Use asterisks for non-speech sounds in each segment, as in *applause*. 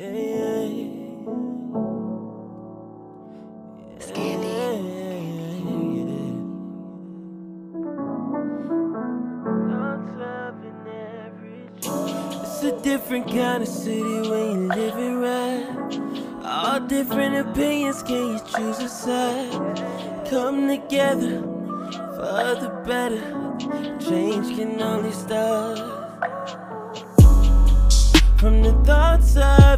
It's a different kind of city when you live it right. All different opinions, can you choose a side? Come together for the better. Change can only start from the thoughts of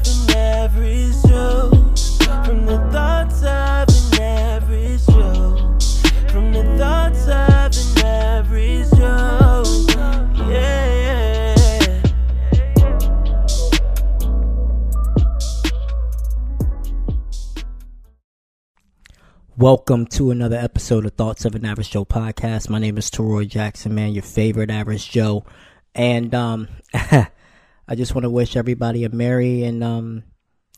From the thoughts of an average Joe. From the thoughts of an average Joe. Yeah. Welcome to another episode of Thoughts of an Average Joe podcast. My name is Teroy Jackson, man, your favorite average Joe. And um *laughs* I just want to wish everybody a merry and um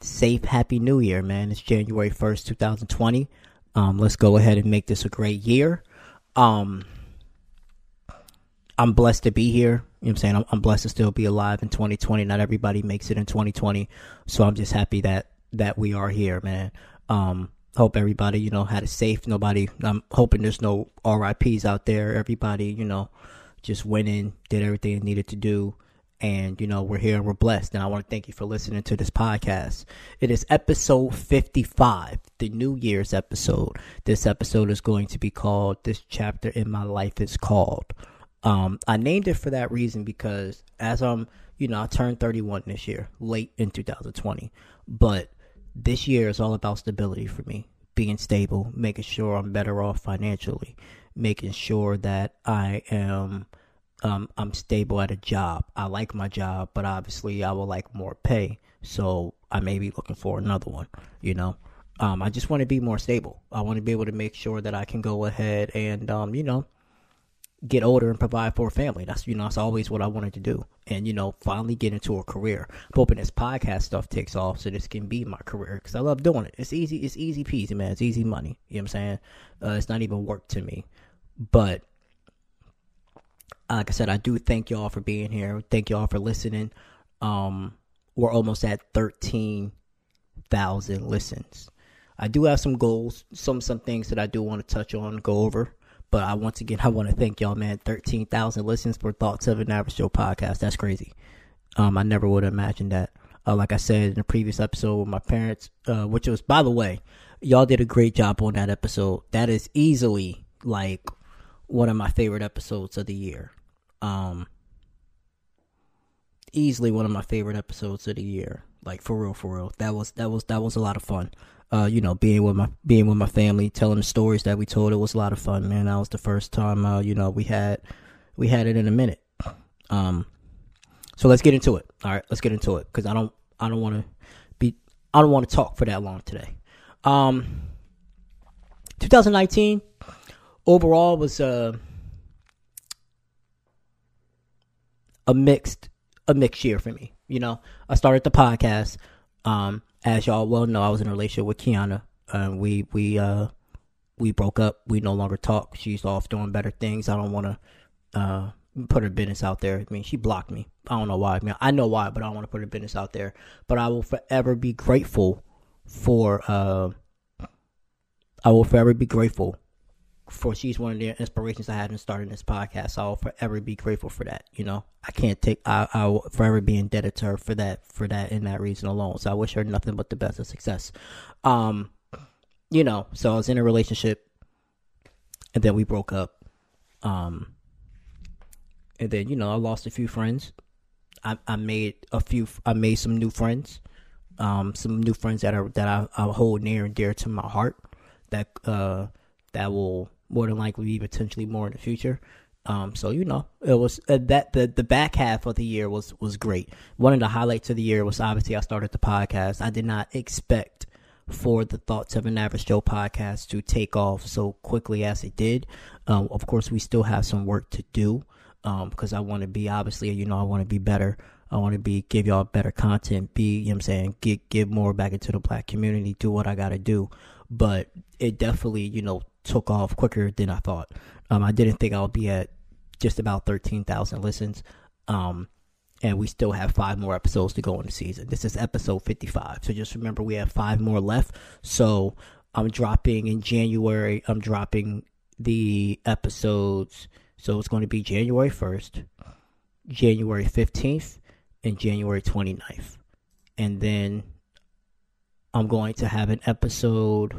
safe happy new year, man. It's January 1st, 2020. Um let's go ahead and make this a great year. Um I'm blessed to be here. You know what I'm saying? I'm, I'm blessed to still be alive in 2020. Not everybody makes it in 2020. So I'm just happy that that we are here, man. Um hope everybody, you know, had a safe. Nobody, I'm hoping there's no RIPs out there. Everybody, you know, just went in, did everything needed to do. And, you know, we're here and we're blessed. And I want to thank you for listening to this podcast. It is episode 55, the New Year's episode. This episode is going to be called This Chapter in My Life is Called. Um, I named it for that reason because as I'm, you know, I turned 31 this year, late in 2020. But this year is all about stability for me being stable making sure i'm better off financially making sure that i am um, i'm stable at a job i like my job but obviously i would like more pay so i may be looking for another one you know um, i just want to be more stable i want to be able to make sure that i can go ahead and um, you know get older and provide for a family. That's you know that's always what I wanted to do, and you know finally get into a career. I'm hoping this podcast stuff takes off so this can be my career because I love doing it. It's easy. It's easy peasy, man. It's easy money. You know what I'm saying? Uh, it's not even work to me, but like I said, I do thank y'all for being here. Thank y'all for listening. Um, we're almost at thirteen thousand listens. I do have some goals, some some things that I do want to touch on, go over. But I once again I want to thank y'all, man. Thirteen thousand listens for Thoughts of an Average Joe podcast. That's crazy. Um, I never would have imagined that. Uh, like I said in the previous episode with my parents, uh, which was by the way, y'all did a great job on that episode. That is easily like one of my favorite episodes of the year. Um, easily one of my favorite episodes of the year. Like for real, for real. That was that was that was a lot of fun uh, you know, being with my being with my family, telling the stories that we told. It was a lot of fun, man. That was the first time, uh, you know, we had we had it in a minute. Um, so let's get into it. All right, let's get into it because I don't I don't want to be I don't want to talk for that long today. Um, 2019 overall was uh, a mixed a mixed year for me. You know, I started the podcast. Um, as y'all well know, I was in a relationship with Kiana. Uh, we we uh we broke up. We no longer talk. She's off doing better things. I don't want to uh put her business out there. I mean, she blocked me. I don't know why. I mean, I know why, but I don't want to put her business out there. But I will forever be grateful for. uh I will forever be grateful for she's one of the inspirations I had in starting this podcast. I'll forever be grateful for that. You know, I can't take. I I will forever be indebted to her for that for that and that reason alone. So I wish her nothing but the best of success. Um, you know, so I was in a relationship, and then we broke up. Um, and then you know I lost a few friends. I I made a few. I made some new friends. Um, some new friends that are that I, I hold near and dear to my heart. That uh that will more than likely potentially more in the future. Um, so you know, it was uh, that the the back half of the year was was great. One of the highlights of the year was obviously I started the podcast. I did not expect for the Thoughts of an Average Joe podcast to take off so quickly as it did. Um, of course, we still have some work to do because um, I want to be obviously, you know, I want to be better. I want to be give y'all better content. Be, you know, I'm saying, get give more back into the black community. Do what I got to do. But it definitely, you know, took off quicker than I thought. Um, I didn't think I would be at just about thirteen thousand listens. Um, and we still have five more episodes to go in the season. This is episode 55. So just remember we have five more left. So I'm dropping in January. I'm dropping the episodes. So it's going to be January 1st, January 15th, and January 29th. And then I'm going to have an episode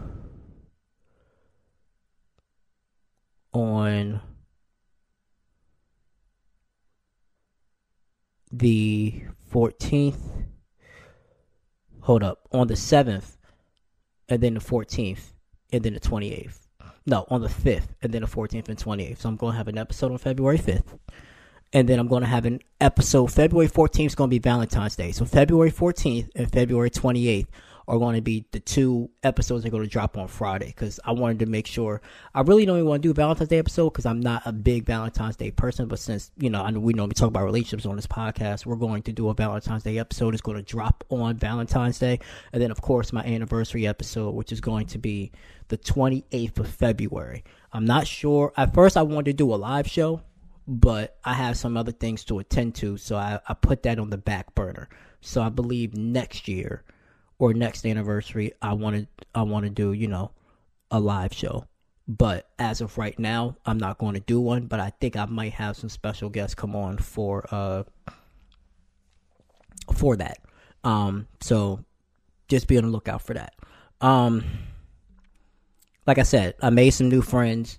on the 14th. Hold up. On the 7th, and then the 14th, and then the 28th. No, on the 5th, and then the 14th and 28th. So I'm going to have an episode on February 5th. And then I'm going to have an episode. February 14th is going to be Valentine's Day. So February 14th and February 28th are going to be the two episodes that are going to drop on Friday because I wanted to make sure. I really don't even want to do Valentine's Day episode because I'm not a big Valentine's Day person. But since you know, I know we normally talk about relationships on this podcast, we're going to do a Valentine's Day episode. It's going to drop on Valentine's Day, and then of course my anniversary episode, which is going to be the 28th of February. I'm not sure. At first, I wanted to do a live show, but I have some other things to attend to, so I, I put that on the back burner. So I believe next year or next anniversary, I want to I want to do you know a live show. But as of right now, I'm not going to do one. But I think I might have some special guests come on for uh for that. Um, so just be on the lookout for that. Um, like I said, I made some new friends.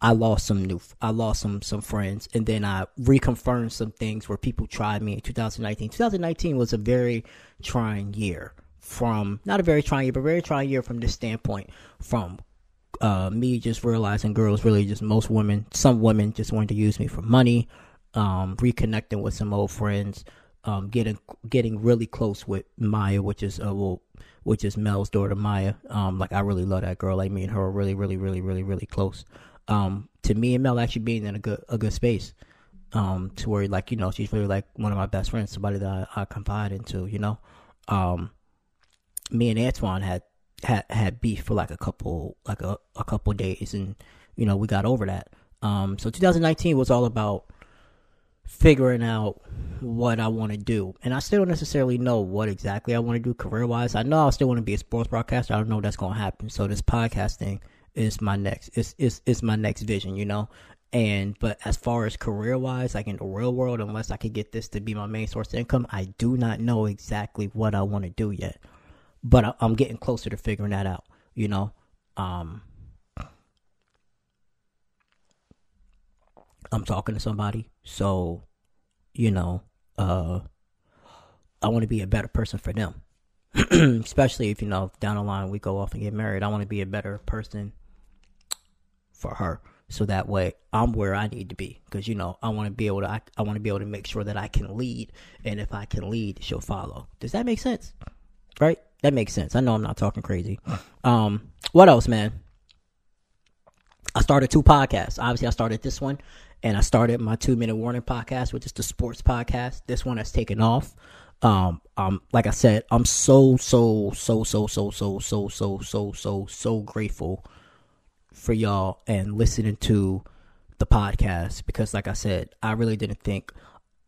I lost some new, I lost some some friends, and then I reconfirmed some things where people tried me in 2019. 2019 was a very trying year from not a very trying year, but very trying year from this standpoint. From uh, me just realizing girls really just most women, some women just wanted to use me for money. Um, reconnecting with some old friends, um, getting getting really close with Maya, which is uh, well, which is Mel's daughter Maya. Um, like I really love that girl. Like me and her are really, really, really, really, really close. Um, to me and Mel actually being in a good a good space. Um, to where like you know she's really like one of my best friends, somebody that I, I confide into. You know, um, me and Antoine had had had beef for like a couple like a, a couple days and you know we got over that. Um so 2019 was all about figuring out what I want to do and I still don't necessarily know what exactly I want to do career wise I know I still want to be a sports broadcaster. I don't know if that's going to happen. So this podcasting is my next it's is is my next vision you know? And but as far as career wise like in the real world unless I could get this to be my main source of income I do not know exactly what I want to do yet but I'm getting closer to figuring that out. You know, um, I'm talking to somebody, so you know, uh, I want to be a better person for them. *clears throat* Especially if you know down the line we go off and get married, I want to be a better person for her, so that way I'm where I need to be. Because you know, I want to be able to, I, I want to be able to make sure that I can lead, and if I can lead, she'll follow. Does that make sense? Right? That makes sense. I know I'm not talking crazy. Um, what else, man? I started two podcasts. Obviously, I started this one, and I started my two minute warning podcast, which is the sports podcast. This one has taken off. Um, um, like I said, I'm so so so so so so so so so so so grateful for y'all and listening to the podcast because, like I said, I really didn't think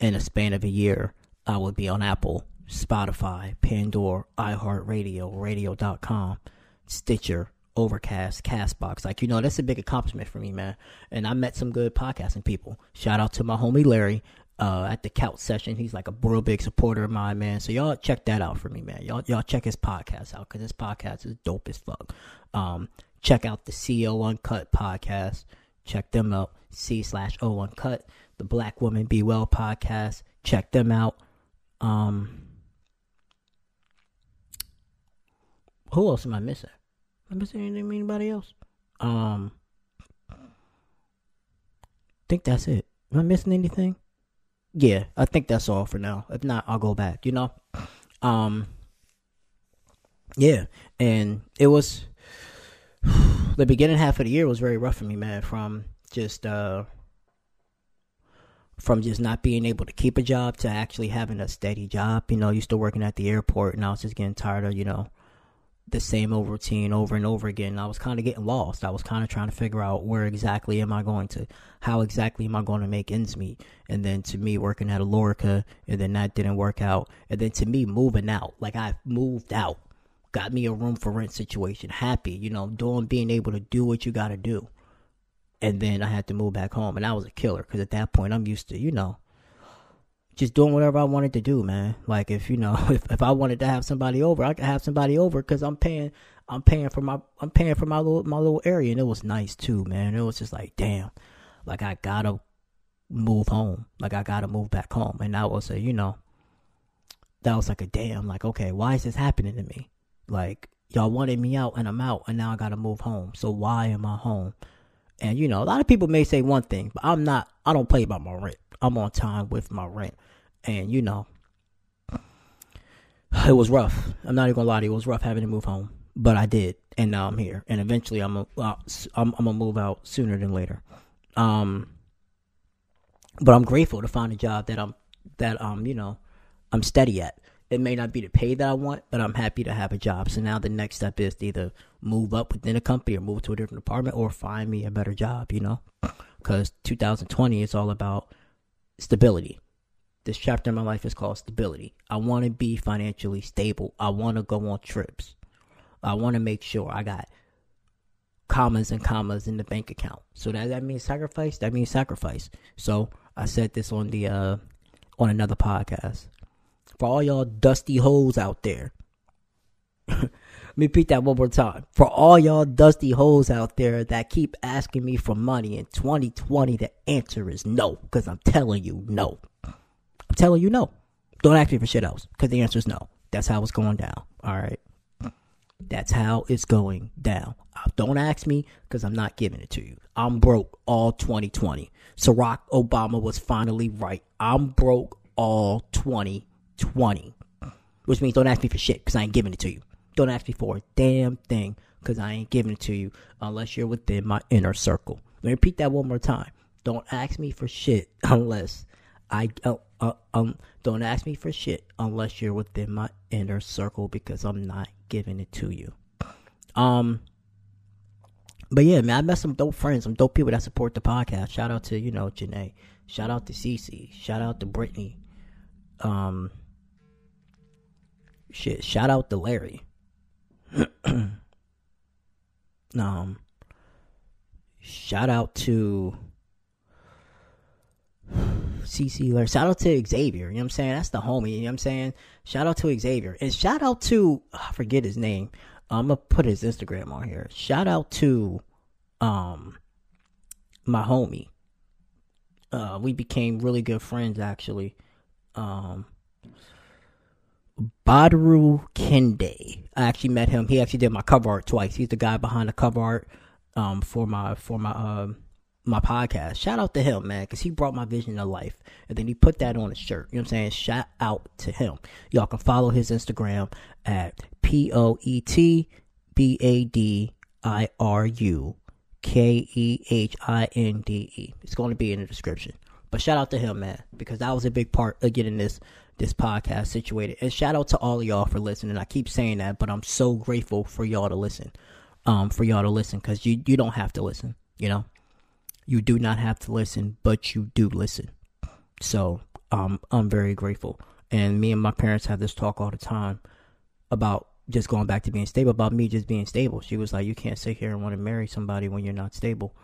in a span of a year I would be on Apple Spotify, Pandora, iHeartRadio, Radio.com, Stitcher, Overcast, Castbox. Like, you know, that's a big accomplishment for me, man. And I met some good podcasting people. Shout out to my homie Larry uh, at the Couch Session. He's like a real big supporter of mine, man. So y'all check that out for me, man. Y'all y'all check his podcast out because his podcast is dope as fuck. Um, check out the CO Uncut podcast. Check them out. C slash O Uncut. The Black Woman Be Well podcast. Check them out. Um, who else am I missing? Am I missing anything? Anybody else? Um, think that's it. Am I missing anything? Yeah, I think that's all for now. If not, I'll go back. You know, um, yeah, and it was *sighs* the beginning half of the year was very rough for me, man. From just uh, from just not being able to keep a job to actually having a steady job. You know, used to working at the airport, and I was just getting tired of you know the same old routine over and over again. I was kind of getting lost. I was kind of trying to figure out where exactly am I going to, how exactly am I going to make ends meet? And then to me, working at Alorica, and then that didn't work out. And then to me, moving out, like I moved out, got me a room for rent situation, happy, you know, doing, being able to do what you got to do. And then I had to move back home, and I was a killer because at that point, I'm used to, you know, just doing whatever I wanted to do, man. Like if you know, *laughs* if, if I wanted to have somebody over, I could have somebody over because I'm paying, I'm paying for my, I'm paying for my little, my little area, and it was nice too, man. It was just like, damn, like I gotta move home, like I gotta move back home, and that was a, you know, that was like a damn, like okay, why is this happening to me? Like y'all wanted me out, and I'm out, and now I gotta move home. So why am I home? And you know, a lot of people may say one thing, but I'm not. I don't play about my rent. I'm on time with my rent. And you know, it was rough. I'm not even gonna lie to you. It was rough having to move home, but I did, and now I'm here. And eventually, I'm a, uh, I'm, I'm gonna move out sooner than later. Um, but I'm grateful to find a job that I'm that um you know I'm steady at. It may not be the pay that I want, but I'm happy to have a job. So now the next step is to either move up within a company or move to a different department or find me a better job. You know, because 2020 is all about stability. This chapter in my life is called stability. I want to be financially stable. I want to go on trips. I want to make sure I got commas and commas in the bank account. So that that means sacrifice. That means sacrifice. So I said this on the uh on another podcast. For all y'all dusty hoes out there. *laughs* Let me repeat that one more time. For all y'all dusty hoes out there that keep asking me for money in 2020, the answer is no. Because I'm telling you no. I'm telling you no. Don't ask me for shit else. Because the answer is no. That's how it's going down. All right. That's how it's going down. Uh, don't ask me because I'm not giving it to you. I'm broke all 2020. So Barack Obama was finally right. I'm broke all 2020. Which means don't ask me for shit because I ain't giving it to you. Don't ask me for a damn thing because I ain't giving it to you unless you're within my inner circle. Let me repeat that one more time. Don't ask me for shit *laughs* unless I uh, uh, um don't ask me for shit unless you're within my inner circle because I'm not giving it to you. Um but yeah, man, I met some dope friends, some dope people that support the podcast. Shout out to, you know, Janae. Shout out to Cece. Shout out to Brittany. Um shit, shout out to Larry. *clears throat* um shout out to CC Larry. Shout out to Xavier. You know what I'm saying? That's the homie. You know what I'm saying? Shout out to Xavier. And shout out to, I forget his name. I'm going to put his Instagram on here. Shout out to um my homie. Uh, we became really good friends, actually. Um, Badiru Kehinde. I actually met him. He actually did my cover art twice. He's the guy behind the cover art um, for my for my um, my podcast. Shout out to him, man, because he brought my vision to life. And then he put that on a shirt. You know what I'm saying? Shout out to him. Y'all can follow his Instagram at P O E T B A D I R U K E H I N D E. It's going to be in the description. But shout out to him, man, because that was a big part of getting this this podcast situated. And shout out to all of y'all for listening. I keep saying that, but I'm so grateful for y'all to listen. Um, for y'all to listen, because you you don't have to listen. You know, you do not have to listen, but you do listen. So um, I'm very grateful. And me and my parents have this talk all the time about just going back to being stable, about me just being stable. She was like, You can't sit here and want to marry somebody when you're not stable.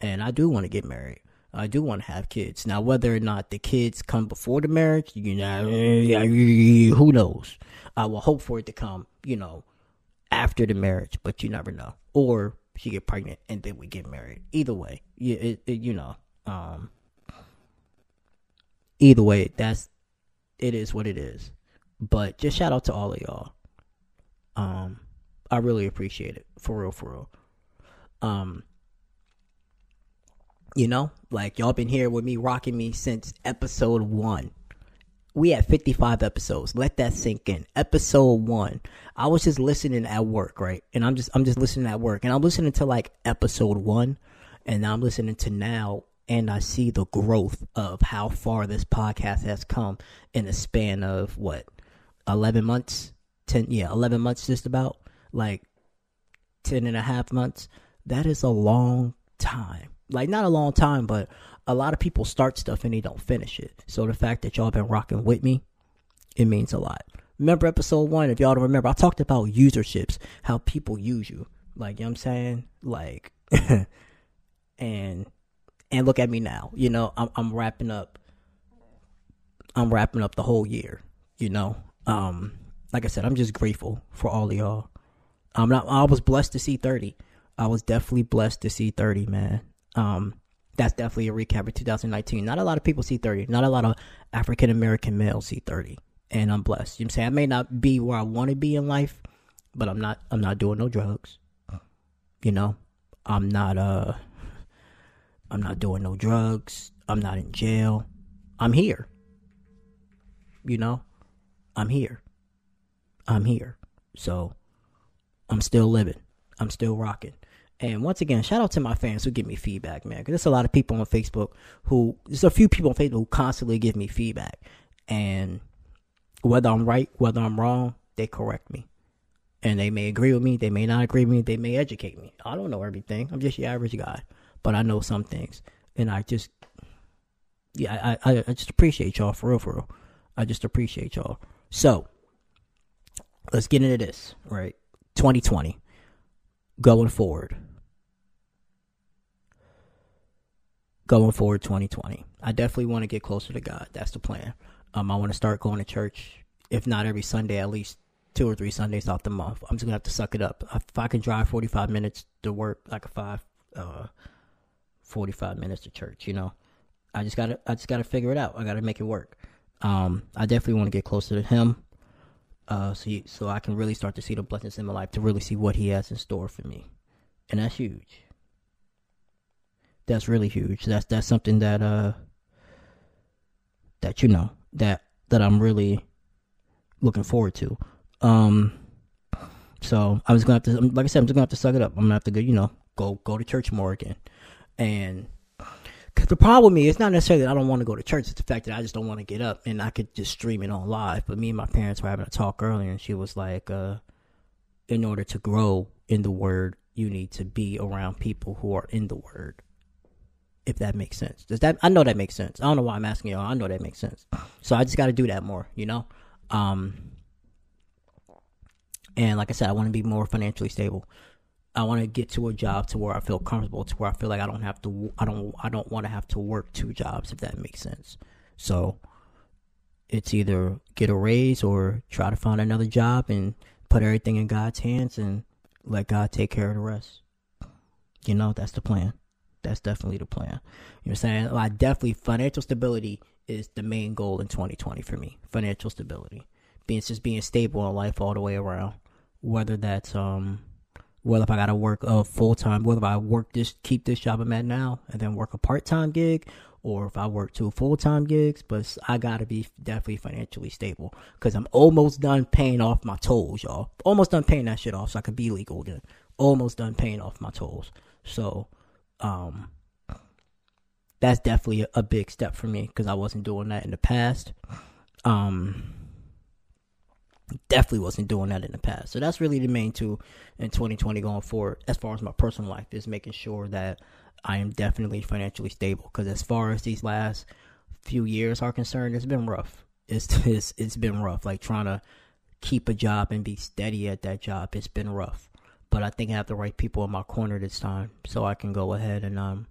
And I do want to get married. I do want to have kids. Now, whether or not the kids come before the marriage, you know, who knows? I will hope for it to come, you know, after the marriage, but you never know. Or she get pregnant and then we get married. Either way, you, it, it, you know, um, either way, that's it is what it is. But just shout out to all of y'all. Um, I really appreciate it for real, for real. Um, you know, like y'all been here with me, rocking me since episode one we had 55 episodes. Let that sink in. Episode one. I was just listening at work, right? And I'm just I'm just listening at work. And I'm listening to like episode one. And I'm listening to now and I see the growth of how far this podcast has come in a span of what, eleven months? Ten yeah, eleven months just about. like 10 and a half months, that is a long time. Like, not a long time, but a lot of people start stuff and they don't finish it. So the fact that y'all been rocking with me, it means a lot. Remember episode one, if y'all don't remember, I talked about userships, how people use you. Like, you know what I'm saying? Like, *laughs* and, and look at me now. You know, I'm, I'm wrapping up, I'm wrapping up the whole year, you know? Um, like I said, I'm just grateful for all of y'all. I'm not, I was blessed to see 30. I was definitely blessed to see 30, man. Um, that's definitely a recap of 2019. Not a lot of people see 30. Not a lot of African American males see 30. And I'm blessed. You know I'm saying? I may not be where I want to be in life, but I'm not I'm not doing no drugs. You know? I'm not uh I'm not doing no drugs. I'm not in jail. I'm here. You know? I'm here. I'm here. So I'm still living. I'm still rocking. And once again, shout out to my fans who give me feedback, man. Because there's a lot of people on Facebook who, there's a few people on Facebook who constantly give me feedback. And whether I'm right, whether I'm wrong, they correct me. And they may agree with me, they may not agree with me, they may educate me. I don't know everything. I'm just your average guy. But I know some things. And I just, yeah, I, I, I just appreciate y'all for real, for real. I just appreciate y'all. So, let's get into this, right? 2020, going forward. Going forward, 2020. I definitely want to get closer to God. That's the plan. Um, I want to start going to church, if not every Sunday, at least two or three Sundays off the month. I'm just gonna have to suck it up. If I can drive 45 minutes to work, like a five, uh, 45 minutes to church, you know, I just gotta, I just gotta figure it out. I gotta make it work. Um, I definitely want to get closer to Him uh, so you, so I can really start to see the blessings in my life to really see what He has in store for me, and that's huge. That's really huge. That's that's something that uh that you know that that I'm really looking forward to. Um, so I'm just gonna have to, like I said, I'm just gonna have to suck it up. I'm gonna have to go, you know, go go to church more again, and Cause the problem with me, it's not necessarily that I don't want to go to church. It's the fact that I just don't want to get up and I could just stream it on live. But me and my parents were having a talk earlier, and she was like, uh, "In order to grow in the word, you need to be around people who are in the word." If that makes sense, does that? I know that makes sense. I don't know why I'm asking y'all. I know that makes sense. So I just got to do that more, you know. Um, and like I said, I want to be more financially stable. I want to get to a job to where I feel comfortable, to where I feel like I don't have to, I don't, I don't want to have to work two jobs, if that makes sense. So it's either get a raise or try to find another job and put everything in God's hands and let God take care of the rest. You know, that's the plan. That's definitely the plan. You know what I'm saying? I definitely, financial stability is the main goal in 2020 for me. Financial stability. Being just being stable in life all the way around. Whether that's, um, whether if I gotta work a full time, whether if I work this, keep this job I'm at now, and then work a part time gig, or if I work two full time gigs. But I gotta be definitely financially stable because I'm almost done paying off my tolls, y'all. Almost done paying that shit off, so I could be legal again. Almost done paying off my tolls. So, um, that's definitely a, a big step for me because I wasn't doing that in the past. Um definitely wasn't doing that in the past. So that's really the main two in 2020 going forward. As far as my personal life is making sure that I am definitely financially stable. Because as far as these last few years are concerned, it's been rough. It's *laughs* it's it's been rough. Like trying to keep a job and be steady at that job. It's been rough. But I think I have the right people in my corner this time, so I can go ahead and um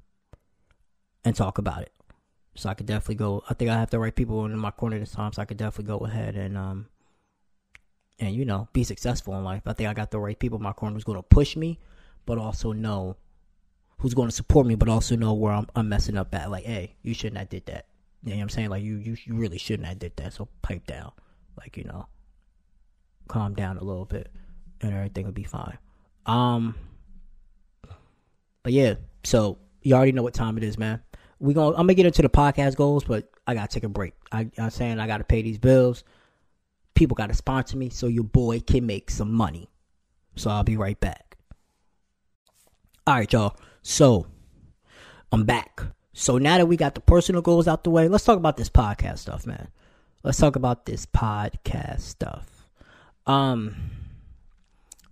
and talk about it. So I could definitely go. I think I have the right people in my corner this time, so I could definitely go ahead and um and you know be successful in life. I think I got the right people in my corner who's going to push me, but also know who's going to support me, but also know where I'm, I'm messing up at. Like, hey, you shouldn't have did that. You know what I'm saying? Like, you, you you really shouldn't have did that. So pipe down, like you know, calm down a little bit, and everything will be fine. Um, but yeah, so you already know what time it is, man. We gonna I'm gonna get into the podcast goals, but I gotta take a break. I, I'm saying I gotta pay these bills people got to sponsor me so your boy can make some money. So I'll be right back. All right, y'all. So I'm back. So now that we got the personal goals out the way, let's talk about this podcast stuff, man. Let's talk about this podcast stuff. Um,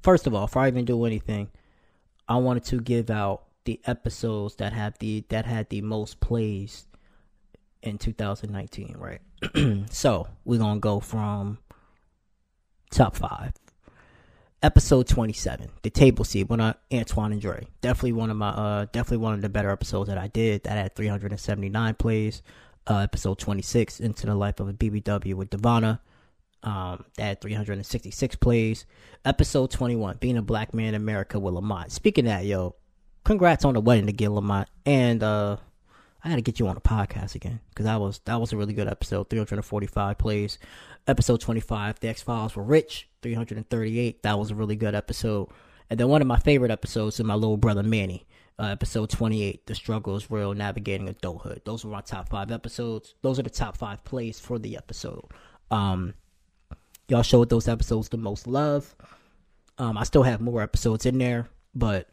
first of all, before I even do anything, I wanted to give out the episodes that have the that had the most plays in 2019, right? *clears throat* so we're gonna go from top five. Episode 27, the table seat, one of Antoine and Dre. Definitely one of my, uh, definitely one of the better episodes that I did. That had 379 plays. Uh, episode 26, Into the Life of a BBW with Devana. Um, that had 366 plays. Episode 21, Being a Black Man in America with Lamont. Speaking that, yo, congrats on the wedding to again, Lamont. And uh, I got to get you on the podcast again because that was that was a really good episode. 345 plays. Episode 25, The X Files were rich. 338. That was a really good episode. And then one of my favorite episodes is my little brother Manny. Uh, episode 28, The Struggle is Real, Navigating Adulthood. Those were my top five episodes. Those are the top five plays for the episode. Um, y'all showed those episodes the most love. Um, I still have more episodes in there, but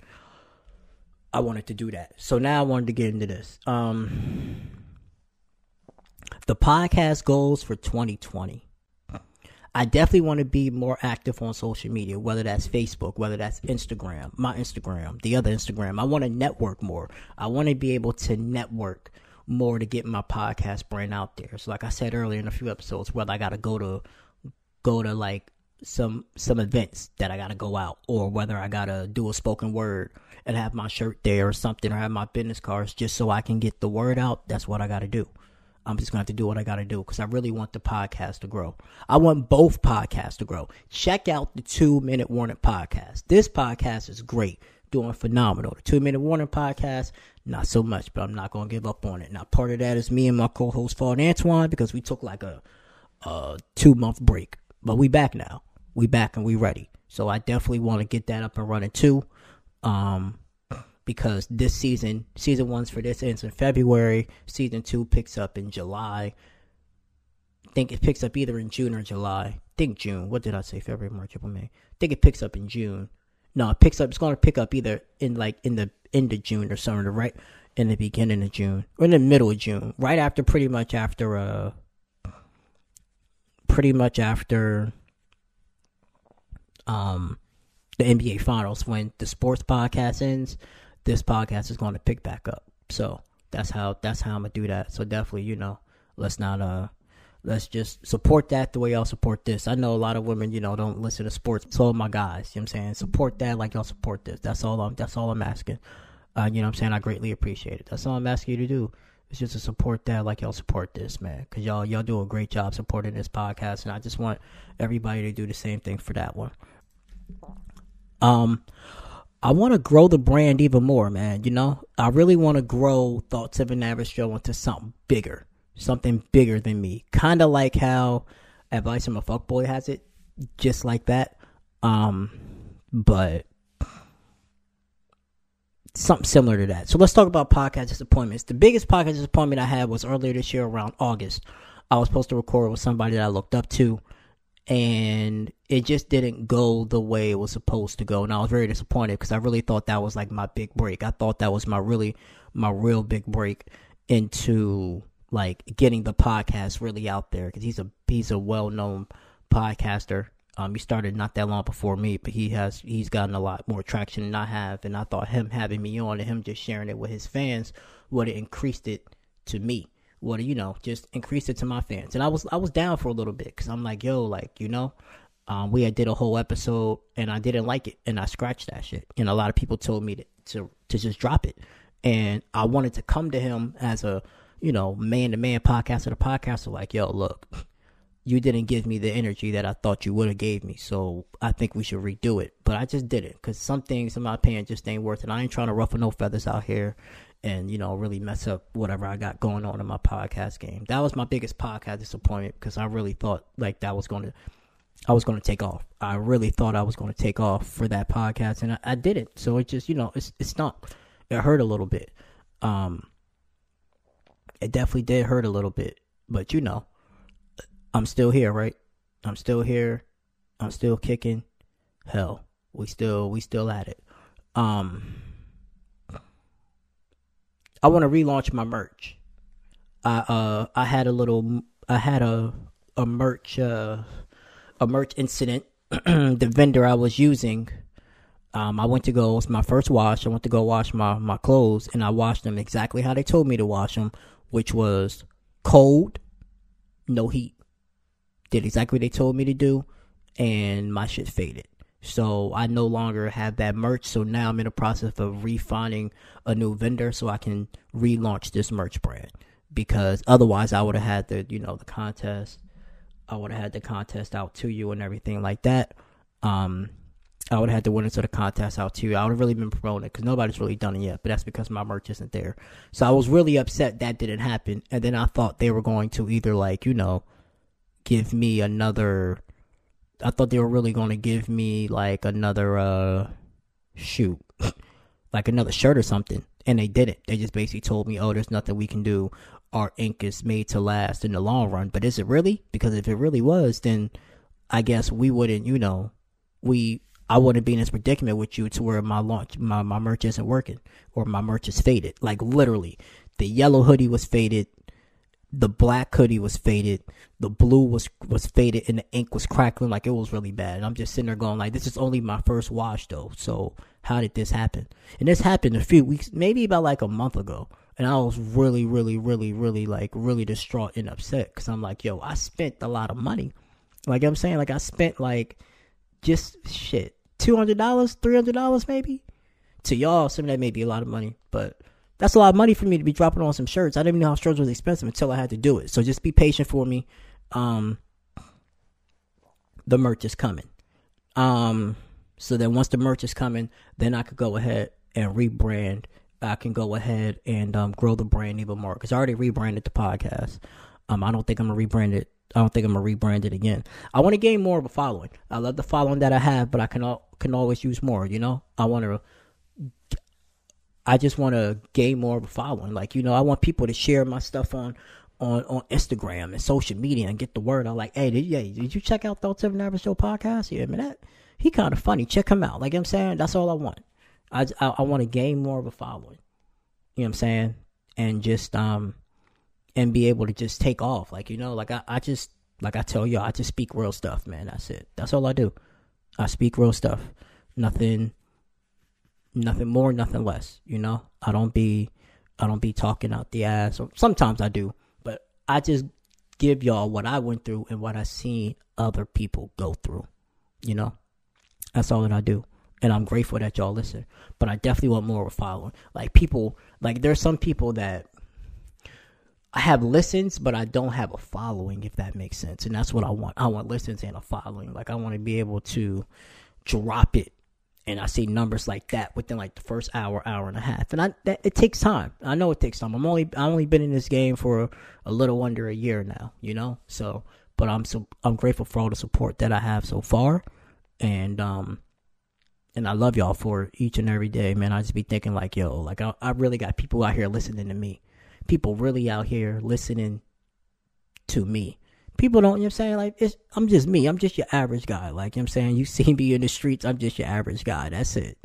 I wanted to do that. So now I wanted to get into this. Um, the podcast goals for 2020. I definitely want to be more active on social media, whether that's Facebook, whether that's Instagram, my Instagram, the other Instagram. I want to network more. I want to be able to network more to get my podcast brand out there. So like I said earlier in a few episodes, whether I got to go to go to like some some events that I got to go out or whether I got to do a spoken word and have my shirt there or something or have my business cards just so I can get the word out, that's what I got to do. I'm just to have to do what I got to do because I really want the podcast to grow. I want both podcasts to grow. Check out the two minute warning podcast. This podcast is great, doing phenomenal. The two minute warning podcast, not so much, but I'm not to give up on it. Now, part of that is me and my co host, Faud Antoine, because we took like a, a two month break, but we back now. We back and we ready. So I definitely want to get that up and running too. Um, because this season, season one's for this ends in February. Season two picks up in July. I think it picks up either in June or July. I think June. What did I say? February, March, April, May. I think it picks up in June. No, it picks up. It's going to pick up either in like in the end of June or something, right in the beginning of June or in the middle of June, right after, pretty much after, uh, pretty much after, um, the NBA Finals when the sports podcast ends this podcast is going to pick back up. So that's how that's how I'm gonna do that. So definitely, you know, let's not uh let's just support that the way y'all support this. I know a lot of women, you know, don't listen to sports. So my guys, you know what I'm saying? Support that like y'all support this. That's all I'm that's all I'm asking. Uh, you know I'm saying? I greatly appreciate it. That's all I'm asking you to do. It's just to support that like y'all support this, man. Cause y'all y'all do a great job supporting this podcast and I just want everybody to do the same thing for that one. Um I want to grow the brand even more, man. You know, I really want to grow Thoughts of an Average Joe into something bigger, something bigger than me. Kind of like how Advice from a Fuckboy has it, just like that. Um, but something similar to that. So let's talk about podcast disappointments. The biggest podcast disappointment I had was earlier this year around August. I was supposed to record with somebody that I looked up to and it just didn't go the way it was supposed to go and i was very disappointed because i really thought that was like my big break i thought that was my really my real big break into like getting the podcast really out there because he's a he's a well-known podcaster um he started not that long before me but he has he's gotten a lot more traction than i have. And i thought him having me on and him just sharing it with his fans would have increased it to me. Would you know just increased it to my fans. And i was i was down for a little bit because i'm like yo like you know um, we had did a whole episode and i didn't like it and i scratched that shit. And a lot of people told me to to, to just drop it. And i wanted to come to him as a you know man to man podcaster to podcaster like yo look you didn't give me the energy that i thought you would have gave me so i think we should redo it but i just did it because some things in my opinion just ain't worth it i ain't trying to ruffle no feathers out here and you know really mess up whatever I got going on in my podcast game. That was my biggest podcast disappointment because I really thought like that was going to I was going to take off. I really thought I was going to take off for that podcast and I, I didn't. So it just you know it's it's not it hurt a little bit. Um it definitely did hurt a little bit, but you know I'm still here, right? I'm still here. I'm still kicking. Hell, we still we still at it. Um I want to relaunch my merch. I uh I had a little I had a a merch uh a merch incident. *clears throat* the vendor I was using Um, I went to go. It was my first wash. I went to go wash my my clothes, and I washed them exactly how they told me to wash them, which was cold, no heat. Did exactly what they told me to do, and my shit faded. So I no longer have that merch. So now I'm in the process of refining a new vendor so I can relaunch this merch brand. Because otherwise, I would have had the you know the contest. I would have had the contest out to you and everything like that. Um, I would have had the winners of the contest out to you. I would have really been promoting it because nobody's really done it yet. But that's because my merch isn't there. So I was really upset that didn't happen. And then I thought they were going to either like you know give me another I thought they were really going to give me like another uh shoot, *laughs* like another shirt or something, and they didn't. They just basically told me, "Oh, there's nothing we can do. Our ink is made to last in the long run." But is it really? Because if it really was, then I guess we wouldn't. You know, we I wouldn't be in this predicament with you to where my launch my my merch isn't working or my merch is faded. Like literally, the yellow hoodie was faded the black hoodie was faded, the blue was was faded, and the ink was crackling like it was really bad. And I'm just sitting there going like, this is only my first wash though. So how did this happen? And this happened a few weeks, maybe about like a month ago. And I was really, really, really, really like really distraught and upset because I'm like, yo, I spent a lot of money. Like I'm saying, like I spent like just shit, two hundred dollars, three hundred dollars maybe. To y'all, some of that may be a lot of money, but that's a lot of money for me to be dropping on some shirts. I didn't know how shirts was expensive until I had to do it. So just be patient for me. Um, the merch is coming. Um, so then once the merch is coming, then I could go ahead and rebrand. I can go ahead and um, grow the brand even more because I already rebranded the podcast. Um, I don't think I'm gonna rebrand it. I don't think I'm gonna rebrand it again. I want to gain more of a following. I love the following that I have, but I can al- can always use more. You know, I want to I just want to gain more of a following. Like, you know, I want people to share my stuff on on on Instagram and social media and get the word out. Like, hey, did did you check out Thoughts of an Average Joe podcast? Yeah, I that he kind of funny. Check him out. Like I'm saying, that's all I want. I I, I want to gain more of a following. You know what I'm saying? And just um and be able to just take off. Like you know, like I I just like I tell y'all, I just speak real stuff, man. That's it. That's all I do. I speak real stuff. Nothing nothing more, nothing less. You know, I don't be, I don't be talking out the ass. Sometimes I do, but I just give y'all what I went through and what I seen other people go through. You know, that's all that I do, and I'm grateful that y'all listen. But I definitely want more of a following. Like people, like there's some people that I have listens, but I don't have a following, if that makes sense. And that's what I want. I want listens and a following. Like I want to be able to drop it and I see numbers like that within like the first hour, hour and a half, and I that, it takes time. I know it takes time. I'm only I've only been in this game for a, a little under a year now, you know. So, but I'm so I'm grateful for all the support that I have so far, and um, and I love y'all for each and every day, man. I just be thinking like, yo, like I, I really got people out here listening to me, people really out here listening to me people don't, you know what I'm saying? Like, it's, I'm just me. I'm just your average guy. Like, you know what I'm saying? You *laughs* see me in the streets, I'm just your average guy. That's it.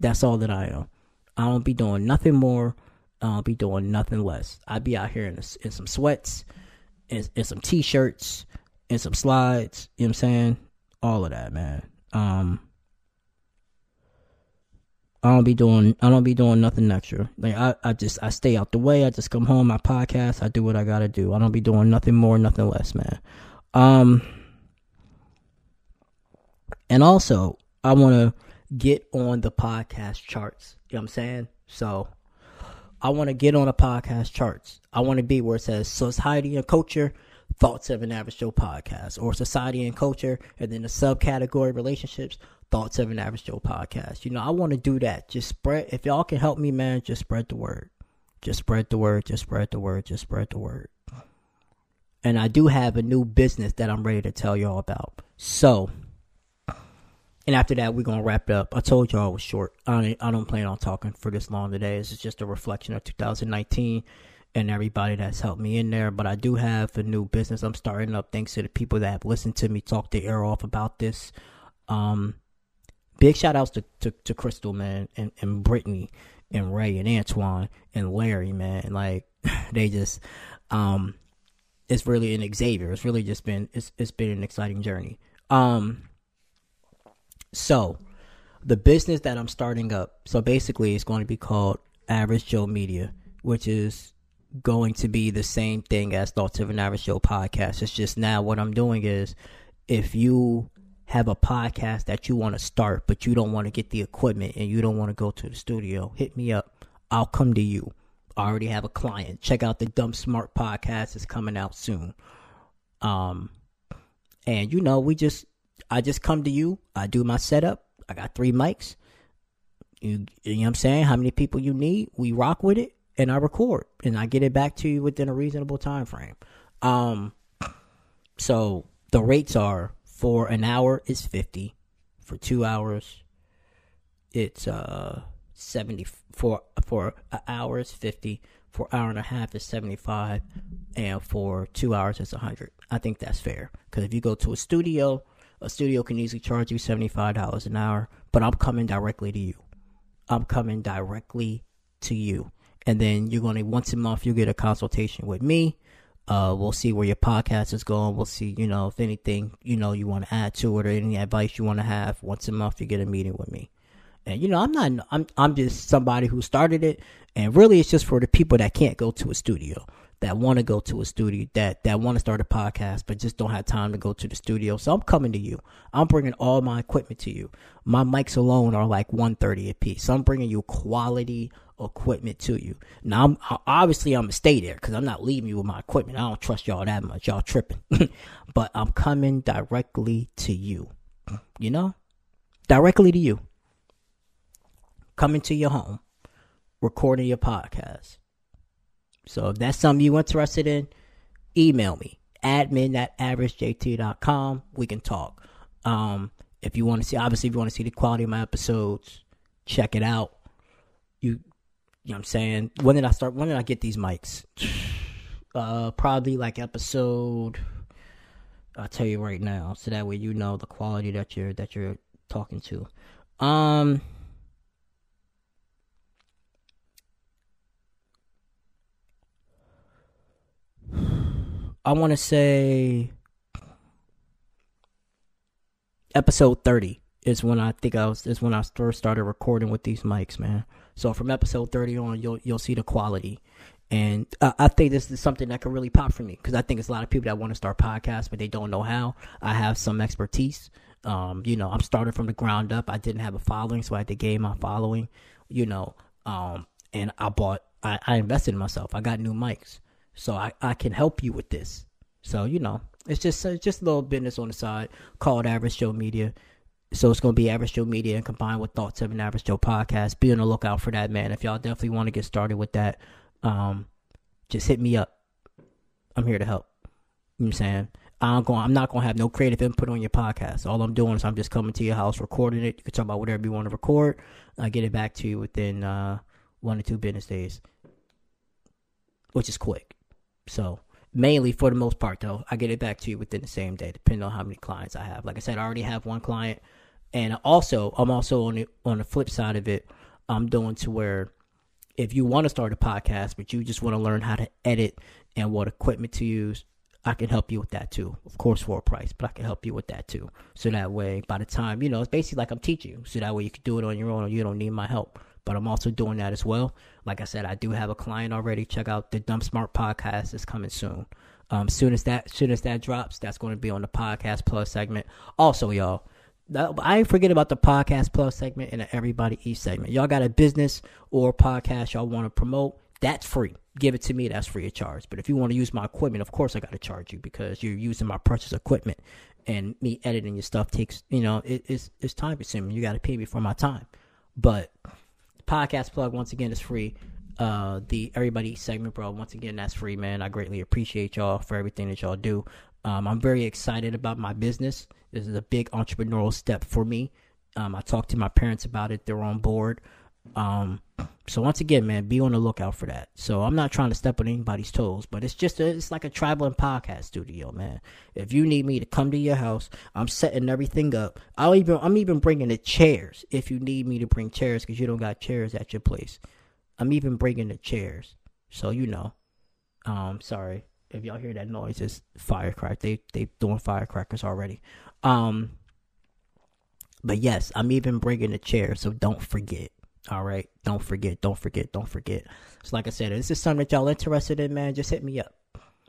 That's all that I am. I don't be doing nothing more. I don't be doing nothing less. I be out here in, in some sweats, in, in some t-shirts, in some slides. You know what I'm saying? All of that, man. Um, I don't be doing I don't be doing nothing extra. Like I, I just I stay out the way. I just come home, my podcast, I do what I gotta do. I don't be doing nothing more, nothing less, man. Um and also I wanna get on the podcast charts. You know what I'm saying? So I wanna get on the podcast charts. I wanna be where it says society and culture, thoughts of an average Joe podcast, or society and culture, and then the subcategory relationships, Thoughts of an Average Joe podcast. You know, I want to do that. Just spread. If y'all can help me, man, just spread the word. Just spread the word. Just spread the word. Just spread the word. And I do have a new business that I'm ready to tell y'all about. So, and after that, we're gonna wrap it up. I told y'all it was short. I I don't plan on talking for this long today. This is just a reflection of 2019 and everybody that's helped me in there. But I do have a new business I'm starting up thanks to the people that have listened to me talk the air off about this. Um, big shout outs to, to, to Crystal, man, and, and Brittany and Ray and Antoine and Larry, man. Like *laughs* they just um it's really an Xavier. It's really just been it's it's been an exciting journey. Um so the business that I'm starting up. So basically, it's going to be called Average Joe Media, which is going to be the same thing as Thoughts of an Average Joe podcast. It's just now what I'm doing is if you have a podcast that you want to start, but you don't want to get the equipment and you don't want to go to the studio, hit me up. I'll come to you. I already have a client. Check out the Dumb Smart podcast. It's coming out soon. Um, and you know, we just, I just come to you. I do my setup. I got three mics. You, you know what I'm saying? How many people you need? We rock with it and I record and I get it back to you within a reasonable time frame. Um, so the rates are for an hour is 50 for two hours it's uh 70 for for an hour is 50 for hour and a half is 75 and for two hours it's 100 i think that's fair. Because if you go to a studio a studio can easily charge you $75 an hour but i'm coming directly to you. I'm coming directly to you. And then you're going to once a month you get a consultation with me uh, we'll see where your podcast is going. We'll see, you know, if anything, you know, you want to add to it or any advice you want to have. Once a month, you get a meeting with me. And you know, I'm not, I'm, I'm just somebody who started it, and really, it's just for the people that can't go to a studio, that want to go to a studio, that that want to start a podcast, but just don't have time to go to the studio. So I'm coming to you. I'm bringing all my equipment to you. My mics alone are like 130 a piece. So I'm bringing you quality equipment to you. Now, I'm, obviously, I'm gonna stay there because I'm not leaving you with my equipment. I don't trust y'all that much. Y'all tripping. *laughs* but I'm coming directly to you. You know, directly to you. Coming to your home, recording your podcast. So if that's something you're interested in, email me admin at averagejt.com. We can talk. Um, if you want to see, obviously, if you want to see the quality of my episodes, check it out. You you know what I'm saying? When did I start? When did I get these mics? *sighs* Uh, probably like episode. I'll tell you right now, so that way you know the quality that you're that you're talking to. Um. I want to say episode 30 is when I think I was is when I first started recording with these mics, man. So from episode 30 on, you'll you'll see the quality, and uh, I think this is something that could really pop for me because I think it's a lot of people that want to start podcasts but they don't know how. I have some expertise. Um, you know, I'm starting from the ground up. I didn't have a following, so I had to gain my following. You know, um, and I bought, I, I invested in myself. I got new mics, so I I can help you with this. So you know, it's just it's just a little business on the side called Average Joe Media. So it's going to be Average Joe Media and combined with Thoughts of an Average Joe podcast. Be on the lookout for that, man. If y'all definitely want to get started with that, um, just hit me up. I'm here to help. You know what I'm saying? I'm going. I'm not going to have no creative input on your podcast. All I'm doing is I'm just coming to your house, recording it. You can talk about whatever you want to record. I get it back to you within uh, one or two business days, which is quick. So mainly for the most part, though, I get it back to you within the same day, depending on how many clients I have. Like I said, I already have one client and also, I'm also on the on the flip side of it. I'm doing to where if you want to start a podcast, but you just want to learn how to edit and what equipment to use, I can help you with that too. Of course, for a price, but I can help you with that too. So that way, by the time you know, it's basically like I'm teaching you. So that way, you can do it on your own, or you don't need my help. But I'm also doing that as well. Like I said, I do have a client already. Check out the Dumb Smart podcast. It's coming soon. Um, soon as that, soon as that drops, that's going to be on the podcast plus segment. Also, y'all I ain't forget about the podcast plus segment and the everybody eat segment. Y'all got a business or podcast y'all want to promote? That's free. Give it to me. That's free of charge. But if you want to use my equipment, of course I got to charge you because you're using my precious equipment, and me editing your stuff takes you know it, it's it's time consuming. You got to pay me for my time. But podcast plug once again is free. Uh, the everybody segment, bro. Once again, that's free, man. I greatly appreciate y'all for everything that y'all do. Um, I'm very excited about my business. This is a big entrepreneurial step for me. Um, I talked to my parents about it; they're on board. Um, so once again, man, be on the lookout for that. So I'm not trying to step on anybody's toes, but it's just a, it's like a traveling podcast studio, man. If you need me to come to your house, I'm setting everything up. I'll even I'm even bringing the chairs if you need me to bring chairs because you don't got chairs at your place. I'm even bringing the chairs, so you know. Um, sorry, if y'all hear that noise, it's firecracker. They they doing firecrackers already. Um, But yes, I'm even bringing the chairs, so don't forget. All right, don't forget, don't forget, don't forget. So, like I said, if this is something that y'all interested in, man, just hit me up.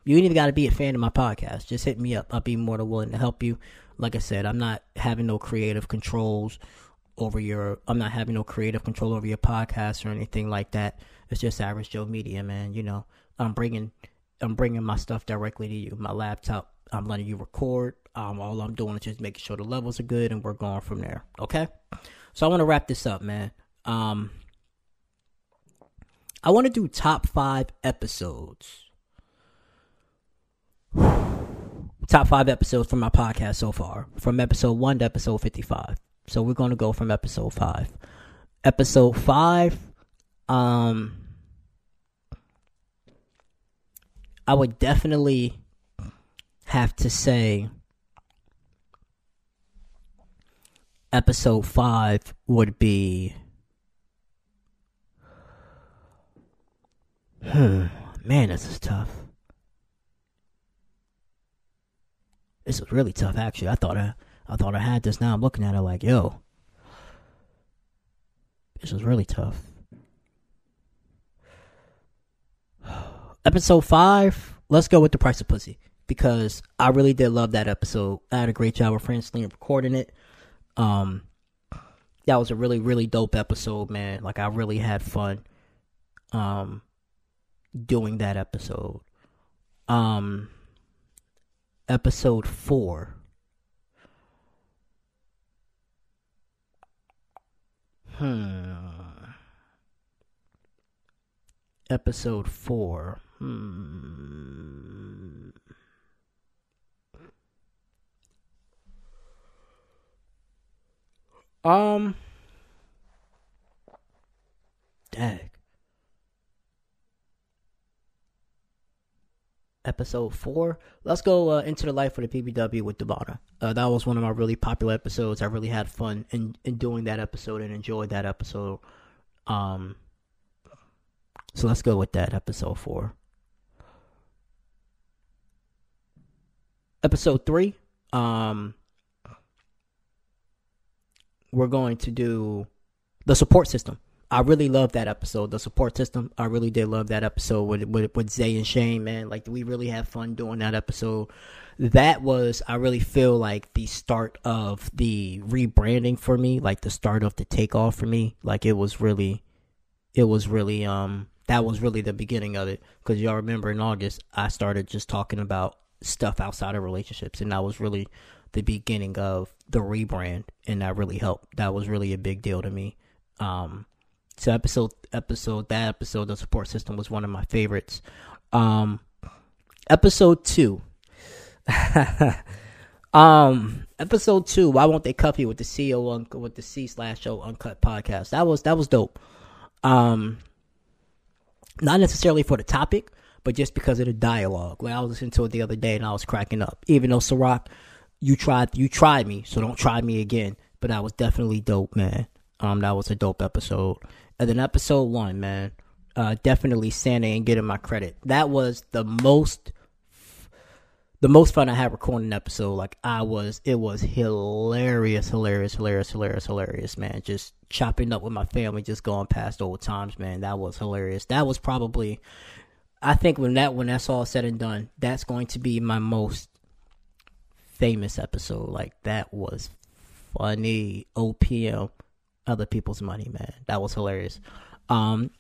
You ain't even got to be a fan of my podcast. Just hit me up. I'll be more than willing to help you. Like I said, I'm not having no creative controls over your. I'm not having no creative control over your podcast or anything like that. It's just average Joe Media, man. You know, I'm bringing, I'm bringing my stuff directly to you. My laptop. I'm letting you record. Um, all I'm doing is just making sure the levels are good, and we're going from there. Okay. So I want to wrap this up, man. Um, I want to do top five episodes. *sighs* top five episodes from my podcast so far, from episode one to episode 55. So we're going to go from episode five. Episode five, um, I would definitely have to say episode five would be. Man, this is tough. This was really tough, actually. I thought I, I thought I had this. Now I'm looking at it like, yo, this was really tough. *sighs* Episode five. Let's go with the price of pussy because I really did love that episode. I had a great job with Francine recording it. Um, that was a really really dope episode, man. Like I really had fun. Um, doing that episode. Um episode four. Hmm. Episode four. Hmm. Um. Dag. Episode four. Let's go uh, into the life of the PBW with Devana. Uh, that was one of my really popular episodes. I really had fun in, in doing that episode and enjoyed that episode. Um, so let's go with that episode four. Episode three. Um, we're going to do the support system. I really love that episode, the support system. I really did love that episode with with, with Zay and Shane, man. Like we really had fun doing that episode. That was I really feel like the start of the rebranding for me, like the start of the takeoff for me. Like it was really, it was really um that was really the beginning of it. Because y'all remember in August I started just talking about stuff outside of relationships, and that was really the beginning of the rebrand, and that really helped. That was really a big deal to me. Um, so episode episode that episode the support system was one of my favorites. Um, episode two. *laughs* um, episode two. Why won't they cuff you with the CEO un- with the C slash O uncut podcast? That was that was dope. Um, not necessarily for the topic, but just because of the dialogue. Like I was listening to it the other day and I was cracking up. Even though Ciroc, you tried you tried me, so don't try me again. But that was definitely dope, man. Um, that was a dope episode. And then episode one, man, uh, definitely Santa and getting my credit. That was the most, the most fun I had recording an episode. Like I was, it was hilarious, hilarious, hilarious, hilarious, hilarious, man. Just chopping up with my family, just going past old times, man. That was hilarious. That was probably, I think when that when that's all said and done, that's going to be my most famous episode. Like that was funny. OPM other people's money, man. That was hilarious. Um,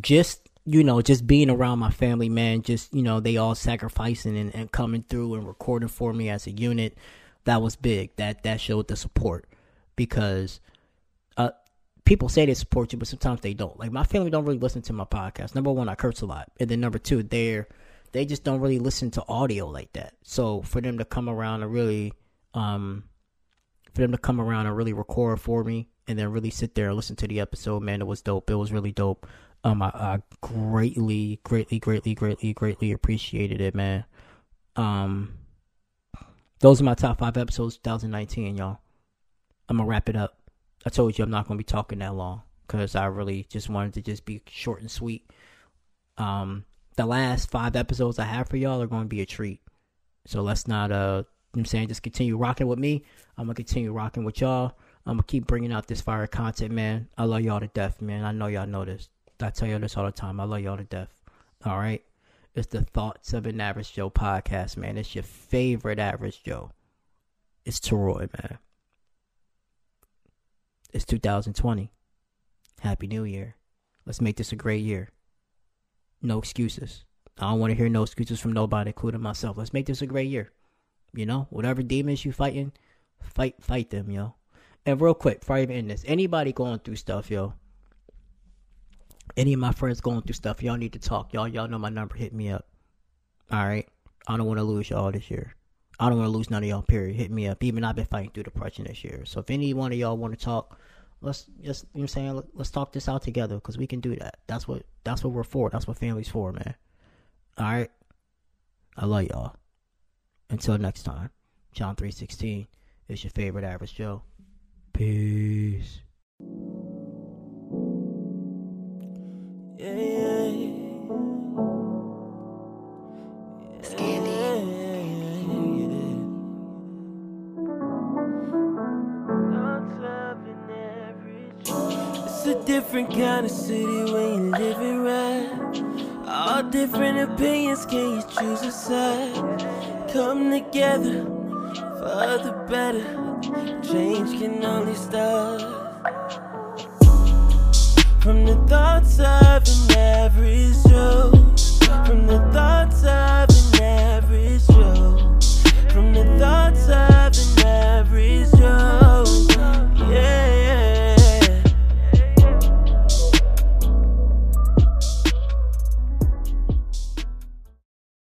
just you know, just being around my family, man. Just you know, they all sacrificing and, and coming through and recording for me as a unit. That was big. That that showed the support because uh, people say they support you, but sometimes they don't. Like my family don't really listen to my podcast. Number one, I curse a lot, and then number two, they're they just don't really listen to audio like that. So for them to come around and really, um, for them to come around and really record for me and then really sit there and listen to the episode, man, it was dope. It was really dope. Um, I, I greatly, greatly, greatly, greatly, greatly appreciated it, man. Um, those are my top five episodes 2019, y'all. I'm gonna wrap it up. I told you I'm not gonna be talking that long because I really just wanted to just be short and sweet. Um, the last five episodes I have for y'all are to be a treat. So let's not, uh, you know I'm saying, just continue rocking with me. I'm gonna continue rocking with y'all. I'm gonna keep bringing out this fire content, man. I love y'all to death, man. I know y'all know this. I tell y'all this all the time. I love y'all to death. All right. It's the Thoughts of an Average Joe podcast, man. It's your favorite Average Joe. It's Teroy, man. It's 2020. Happy New Year. Let's make this a great year. No excuses. I don't want to hear no excuses from nobody, including myself. Let's make this a great year. You know, whatever demons you fighting, fight fight them, yo. And real quick, before I even end this, anybody going through stuff, yo. Any of my friends going through stuff, y'all need to talk. Y'all, y'all know my number. Hit me up. All right. I don't want to lose y'all this year. I don't want to lose none of y'all. Period. Hit me up. Even I've been fighting through depression this year. So if any one of y'all want to talk, let's just you know what I'm saying. Let's talk this out together because we can do that. That's what that's what we're for. That's what family's for, man. All right. I love y'all. Until next time, John three sixteen is your favorite average Joe. Peace. Yeah, yeah. It's a different kind of city when you live it right. All different opinions, can you choose a side? Come together for the better. Change can only start from the thoughts of an average Joe. From the thoughts of an average Joe. From the thoughts of